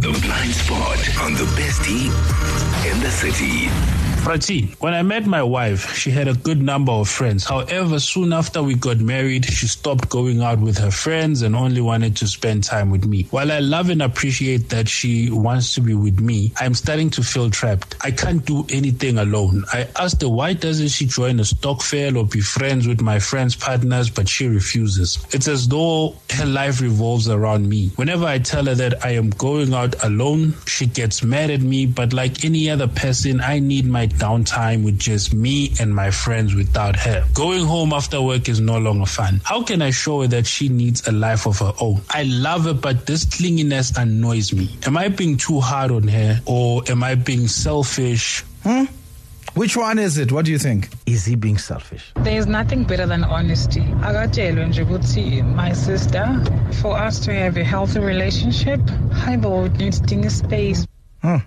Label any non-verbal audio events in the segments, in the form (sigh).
The blind spot on the best T in the city. Prati, when I met my wife, she had a good number of friends. However, soon after we got married, she stopped going out with her friends and only wanted to spend time with me. While I love and appreciate that she wants to be with me, I'm starting to feel trapped. I can't do anything alone. I asked her why doesn't she join a stokvel or be friends with my friends' partners, but she refuses. It's as though her life revolves around me. Whenever I tell her that I am going out alone, she gets mad at me, but like any other person, I need my downtime with just me and my friends without her. Going home after work is no longer fun. How can I show her that she needs a life of her own? I love her, but this clinginess annoys me. Am I being too hard on her or am I being selfish? Hmm? Which one is it? What do you think? Is he being selfish? There's nothing better than honesty. Akatshelwe nje ukuthi my sister, for us to have a healthy relationship, Highball needs a space. Hmm.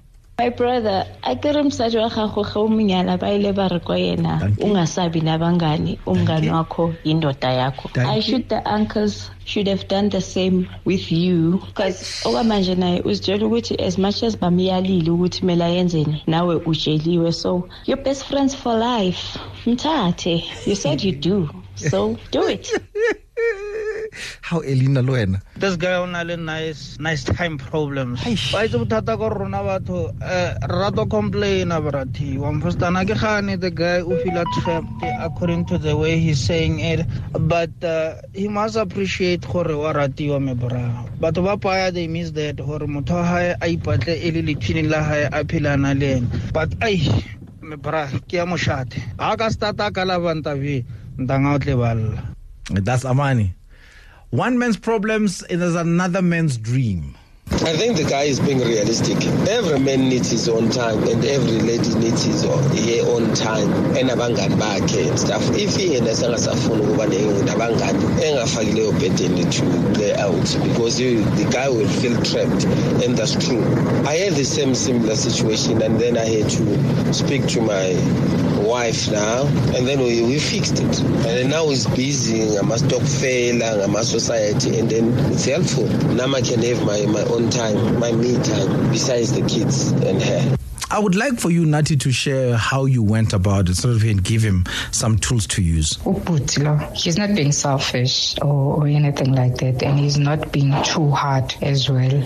My brother a ke re mosadi wa gago ge o monyala ba ile ba re kwa yena ungasabi nabangani umngani wakho yindoda yakho. I should the uncles should have done the same with you because okwamanje naye uzitshela ukuthi as much as bamyalile ukuthi kumele ayenzeni nawe utsheliwe so your best friends for life mthathe. You said you do. So do it (laughs) How Elina lo wena? this guy o na le nice nice time problems. Ba itse bothata ko rona batho um re rata complaina brati wa mfostana ke gane the guy o feel trapped according to the way he's saying it but uh, he must appreciate gore wa ratiwa me bra. Batho ba paya they miss that gore motho wa gae a ipatle e le letšhineng la gae a phelana le ene but ai me bra ke ya mošate ga ka starta ka labantabe ntanga o tle balla. That's Amani. One man's problems is another man's dream. I think the guy is being realistic. Every man needs his own time, and every lady needs his own, her own time. And abangani bakhe and stuff. If yena sengasafuni ukuba nabangani engafaki leyo burden to play out because you, the guy will feel trapped, and that's true. I had the same similar situation, and then I had to speak to my wife now, and then we, we fixed it. And now he's busy. I must talk fair, I must society, and then it's helpful. Now I can have my, my own time, my me time, besides the kids and her. I would like for you, Nati, to share how you went about it so that give him some tools to use. He's not being selfish or, or anything like that, and he's not being too hard as well.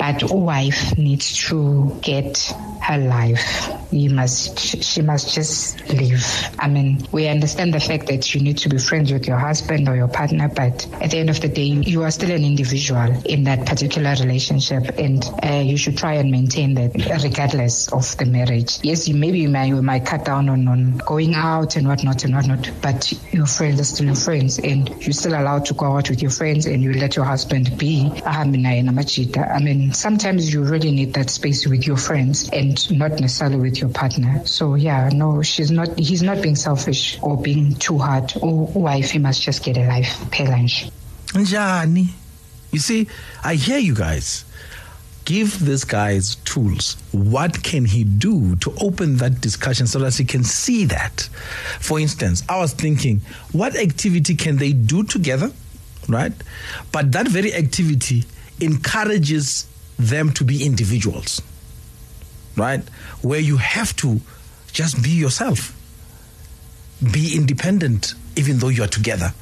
But a wife needs to get her life. You must, she must just live. I mean, we understand the fact that you need to be friends with your husband or your partner, but at the end of the day, you are still an individual in that particular relationship, and uh, you should try and maintain that regardless of the marriage. Yes, you maybe you might, you might cut down on, on going out and whatnot and whatnot, but your friends are still your friends, and you're still allowed to go out with your friends, and you let your husband be. I mean, sometimes you really need that space with your friends and not necessarily with your partner. So yeah, no, she's not. He's not being selfish or being too hard. Or wife, he must just get a life. Phela nje. Njani. You see, I hear you guys. Give this guys tools. What can he do to open that discussion so that he can see that? For instance, I was thinking, what activity can they do together? Right? But that very activity encourages them to be individuals. Right? Where you have to just be yourself be independent even though you are together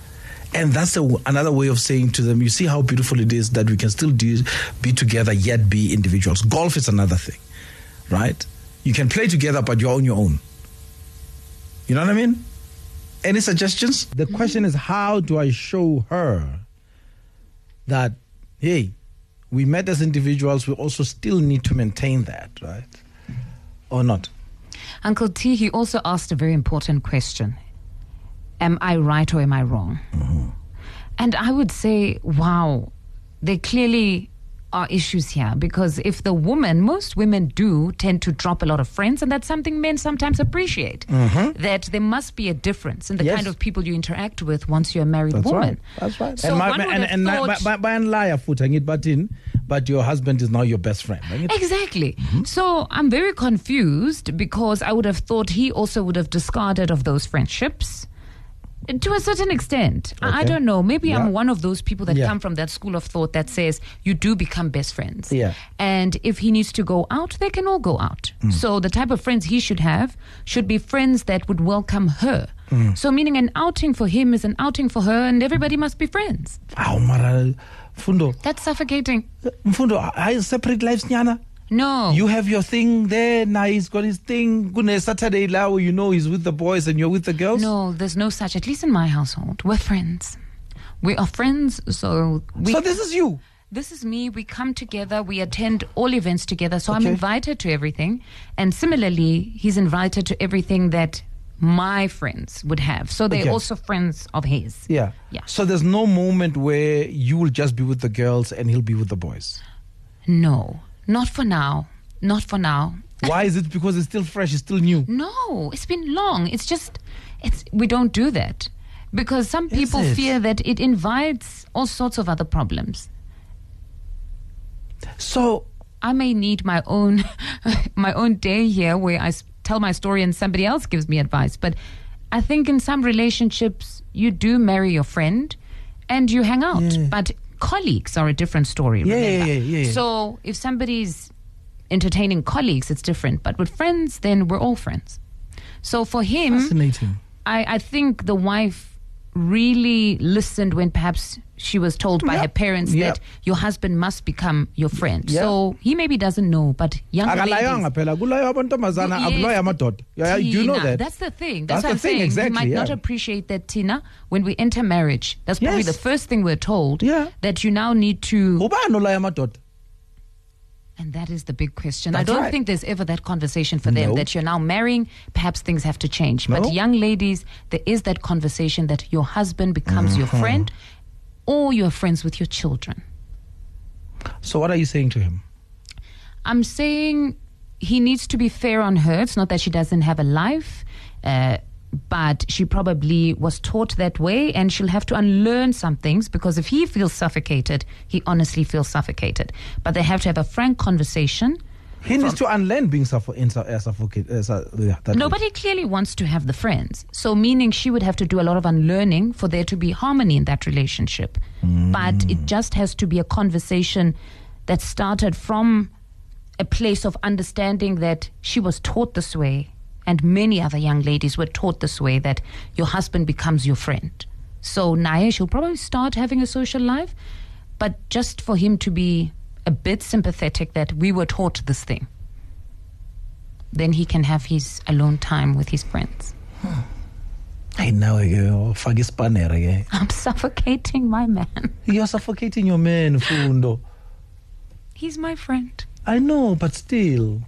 and that's a, another way of saying to them you see how beautiful it is that we can still do, be together yet be individuals. Golf is another thing right? You can play together but you're on your own. You know what i mean? Any suggestions? The question is how do i show her that hey we met as individuals we also still need to maintain that right? Or not? Uncle T, he also asked a very important question Am I right or am I wrong? And I would say, wow, there clearly are issues here because if the woman, most women do tend to drop a lot of friends, and that's something men sometimes appreciate. That there must be a difference in the Yes. kind of people you interact with once you're a married That's woman. right. That's right. So and my, one would and, have and thought- by, by, by and liar foot hang it but in, but your husband is now your best friend. hang? Exactly. Mm-hmm. So I'm very confused because I would have thought he also would have discarded of those friendships To a certain extent. I- I don't know. Maybe Yeah. I'm one of those people that Yeah. come from that school of thought that says you do become best friends. Yeah. And if he needs to go out, they can all go out. Mm. So the type of friends he should have should be friends that would welcome her. Mm. So meaning an outing for him is an outing for her and everybody must be friends. Aw, mara, Mfundo, That's suffocating. Mfundo, I separate lives, nyana. No. You have your thing there, now he's got his thing. Goodness, Saturday where you know he's with the boys and you're with the girls. No, there's no such, at least in my household. We're friends. We are friends, so we. So this is you. This is me. We come together. We attend all events together. So I'm invited to everything. And similarly, he's invited to everything that my friends would have. So they're Okay. also friends of his. Yeah. Yeah. So there's no moment where you will just be with the girls and he'll be with the boys. No, not for now. Not for now. Why is it? Because it's still fresh, it's still new. No, it's been long. It's just, it's we don't do that because some people fear that it invites all sorts of other problems. So I may need my own (laughs) my own day here where I tell my story and somebody else gives me advice. But I think in some relationships you do marry your friend and you hang out. But colleagues are a different story. Yeah, yeah, yeah, yeah. So if somebody's entertaining colleagues, it's different. But with friends, then we're all friends. So for him, fascinating. I, I think the wife really listened when perhaps she was told by Yeah. her parents Yeah. that your husband must become your friend. Yeah. So he maybe doesn't know, but young akalayanga ladies. phela kulaywa amantombazana Yes. akulaywa amadoda Yeah, you know that That's the thing. That's That's, the what I'm thing, saying. exactly, We might not appreciate that, Tina, when we enter marriage. That's probably Yes. the first thing we're told. Yeah. That you now need to. ubani olaya amadoda And that is the big question. That's I don't right. think there's ever that conversation for them No. that you're now marrying, perhaps things have to change. No. But young ladies, there is that conversation that your husband becomes your Mm-hmm. friend or you're friends with your children. so what are you saying to him I'm saying he needs to be fair on her. It's not that she doesn't have a life, uh, but she probably was taught that way and she'll have to unlearn some things because if he feels suffocated, he honestly feels suffocated. But they have to have a frank conversation. He needs to unlearn being suffo- in, uh, suffocate uh, su- yeah, that way. Nobody clearly wants to have the friends. So, meaning she would have to do a lot of unlearning for there to be harmony in that relationship. But it just has to be a conversation that started from a place of understanding that she was taught this way, and many other young ladies were taught this way that your husband becomes your friend. So, Naya, she'll probably start having a social life, but just for him to be a bit sympathetic that we were taught this thing then he can have his alone time with his friends. Hmm. hey now eh, ke ufake ispanere eh? ke I'm suffocating my man. you're suffocating your man fundo He's my friend. i know but still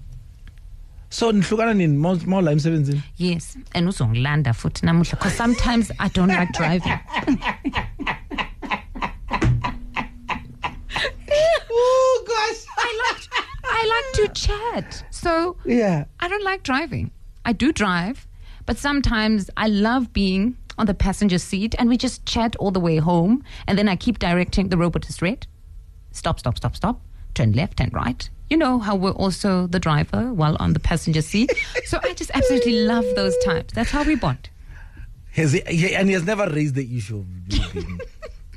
so nihlukana nini Maw- mawula emsebenzini Yes, and uzongilanda futhi namuhla because sometimes I don't like driving. (laughs) I like to chat. So yeah I don't like driving. I do drive, but sometimes I love being on the passenger seat and we just chat all the way home and then I keep directing the robot is red. Stop, stop, stop, stop. Turn left, turn right. You know how we're also the driver while on the passenger seat. so I just absolutely love those times. That's how we bond. has he, he- and he has never raised the issue of (laughs) being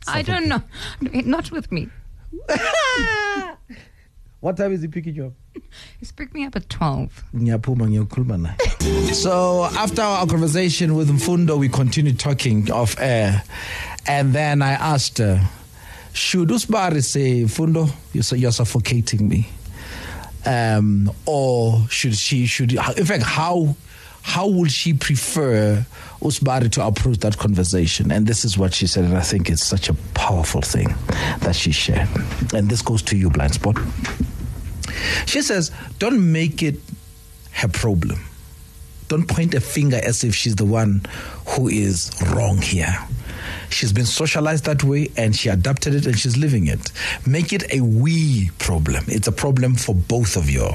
I don't know. Not with me. (laughs) what time is he picking you (laughs) up He's picked me up at 12. ngiyaphuma ngiyokhuluma naye (laughs) so after our conversation with mfundo we continued talking off air and then i asked her should usbari say mfundo you're, you're suffocating me um, or should she should in fact how how would she prefer Usbari to approach that conversation? And this is what she said, and I think it's such a powerful thing that she shared. And this goes to you, Blind Spot. She says, don't make it her problem. Don't point a finger as if she's the one who is wrong here. She's been socialized that way and she adapted it and she's living it. Make it a we problem. It's a problem for both of you.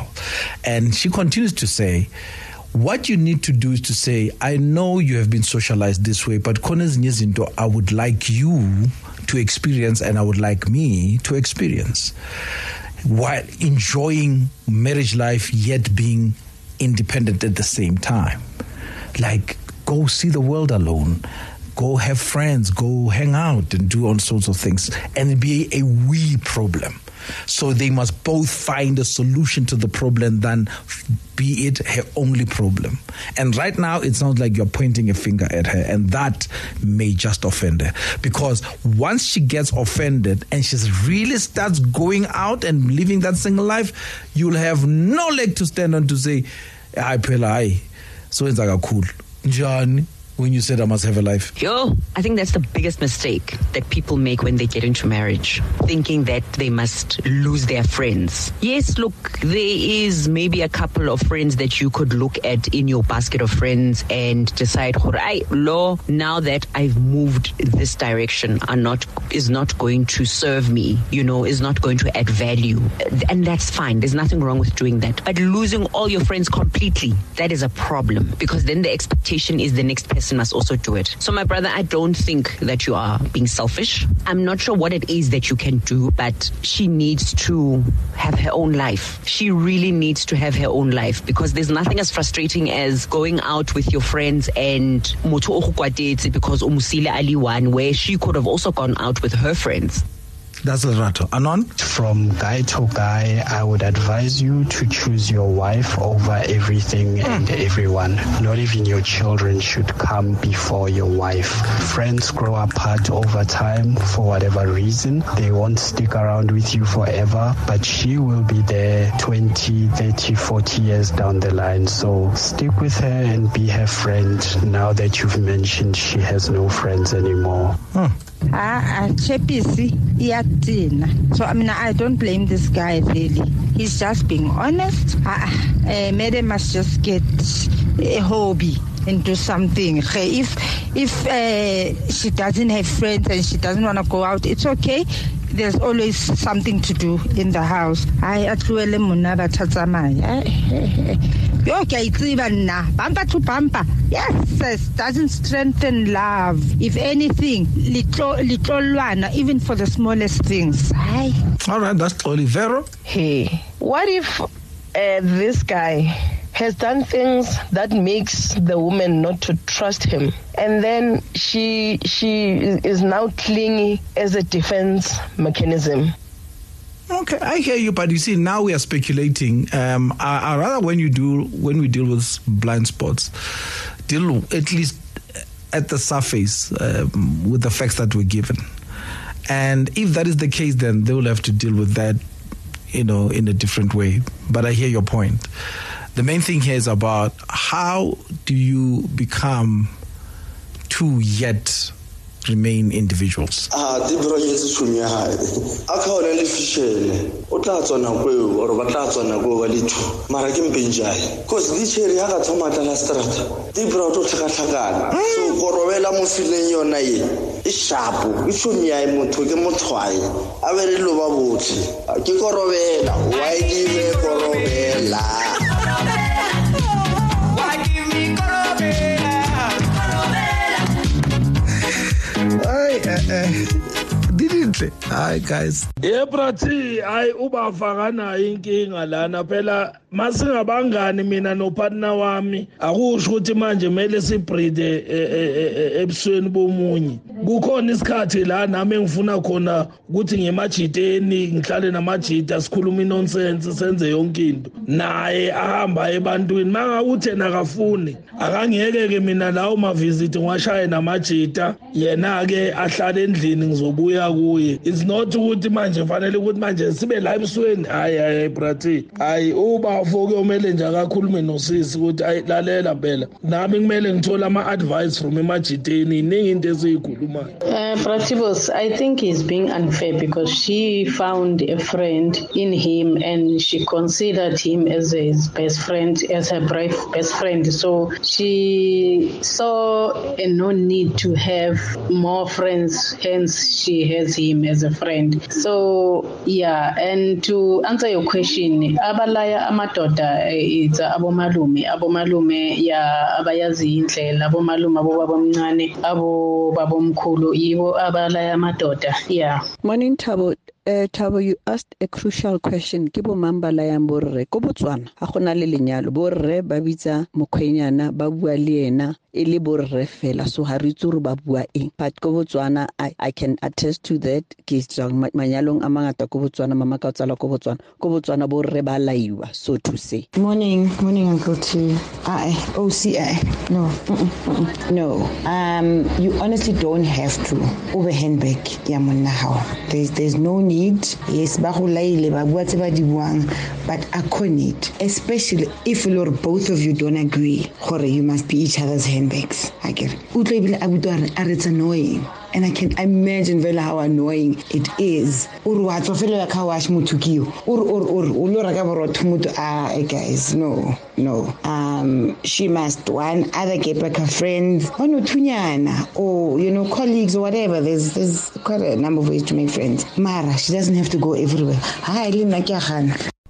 And she continues to say, what you need to do is to say, I know you have been socialized this way, but Kones Nyezindo, I would like you to experience and I would like me to experience while enjoying marriage life yet being independent at the same time. Like, go see the world alone. go have friends, go hang out and do all sorts of things and be a we problem. So they must both find a solution to the problem than be it her only problem. And right now, it sounds like you're pointing a finger at her, and that may just offend her. Because once she gets offended and she really starts going out and living that single life, you'll have no leg to stand on to say, I phela hayi so yenza cool. njani when you said I must have a life? Yo, I think that's the biggest mistake that people make when they get into marriage, thinking that they must lose their friends. Yes, look, there is maybe a couple of friends that you could look at in your basket of friends and decide, right, law, now that I've moved this direction are not is not going to serve me, you know, is not going to add value. And that's fine. There's nothing wrong with doing that. But losing all your friends completely, that is a problem because then the expectation is the next person must also do it. So, my brother, I don't think that you are being selfish. I'm not sure what it is that you can do, but she needs to have her own life. She really needs to have her own life because there's nothing as frustrating as going out with your friends and because umusile ali one where she could have also gone out with her friends. That's Lerato. Anon? From guy to guy, I would advise you to choose your wife over everything hmm. and everyone. Not even your children should come before your wife. Friends grow apart over time for whatever reason. They won't stick around with you forever, but she will be there 20, 30, 40 years down the line. So stick with her and be her friend now that you've mentioned she has no friends anymore. Hmm. Ah, Chepisi, iyatina. So I mean, I don't blame this guy really. He's just being honest. Ah, uh, must just get a hobby and do something. Okay, If if uh, she doesn't have friends and she doesn't want to go out, it's okay. There's always something to do in the house. Hayi atluele mona ba thatsamaya. Yo ke a itseba nna bumper to bumper. Yes, sis, doesn't strengthen love. If anything, little litlolwana even for the smallest things. Hayi. All right, that's Olivero. Hey, what if uh, this guy has done things that makes the woman not to trust him and then she she is now clingy as a defense mechanism Okay, I hear you, but you see, now we are speculating. Um, I, I rather when you do when we deal with blind spots, deal at least at the surface um, with the facts that we're given. And if that is the case, then they will have to deal with that, you know, in a different way. But I hear your point. The main thing here is about how do you become two yet remain individuals. Ah, a di bronyetse tšhomi ya gae a kgaone le fišele o tla tswa nako eo ore ba tla tswa nako eo ba le two mara ke mpentšae cause di tšhere ya ka thoma tla strata di bra o tlhakatlhakana so hmm. korobela mo fileng yona ye e shapo ke tšhomi yae motho ke motshwae a be re lo ba botlhe. Ke korobela why give me korobela Ay, eh, eh. Didn't Hi guys. yebrathi hayi ubafaka nayo inkinga lana. Phela masingabangani mina nopartner wami akusho ukuthi manje kumele sibreathe ebusweni bomunye. Kukhona isikhathi la nami engifuna khona ukuthi ngemajiteni ngihlale namajita sikhuluma inonsense senze yonke into. Naye ahamba ebantwini. Mangakuthi yena akafuni akangiyeke-ke mina lawo mavisit ngiwashaye namajita. Yena-ke ahlale endlini ngizobuya kuye. It's not ukuthi manje fanele ukuthi manje sibe la ebusweni hayi hayi brathi hayi ubafo kuyomele nje akakhulume nosisi ukuthi hayi lalela phela. Nami kumele ngithole ama-advice from emajiteni iningi into eziyikhulumayo Uh, Pratibos, I think he's being unfair because she found a friend in him and she considered him as his best friend, as her best friend. So she saw a no need to have more friends, hence she has him as a friend. So yeah, and to answer your question, abalaya amadoda eh, it's abomalume, abomalume ya abayazi indlela, abomalume abo babomncane, abo babomkhulu yibo abalaya amadoda. Yeah. Morning Tabo. uh, Tabo, you asked a crucial question. Ke bo mambala ya borre ko Botswana. Ha gona le lenyalo borre ba bitsa mokgwenyana ba bua le ena e le borre fela. So ha re itse gore ba bua eng. But ko Botswana I, can attest to that. Ke manyalong a mangata ko Botswana mama ka tsala ko Botswana. Ko Botswana borre ba laiwa so to say. Morning morning uncle T. I OCI no no um you honestly don't have to. Over handbag ya monna hao. There's there's no need. Yes ba go laile ba bua tse ba di buang but akho need especially if lor both of you don't agree gore you must be each other's handbags utlwa ebile a butwa it's annoying and I can imagine very how annoying it is. Uri wa tswa fela ya kawash motho kio. Uri uri uri o lo raka borotho motho ah guys no no. Um she must one other get back her friends or no or you know colleagues or whatever there's there's quite a number of ways to make friends. Mara she doesn't have to go everywhere. Hi lina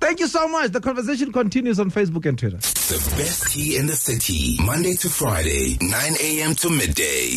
Thank you so much. The conversation continues on Facebook and Twitter. The best tea in the city, Monday to Friday, 9 a.m. to midday.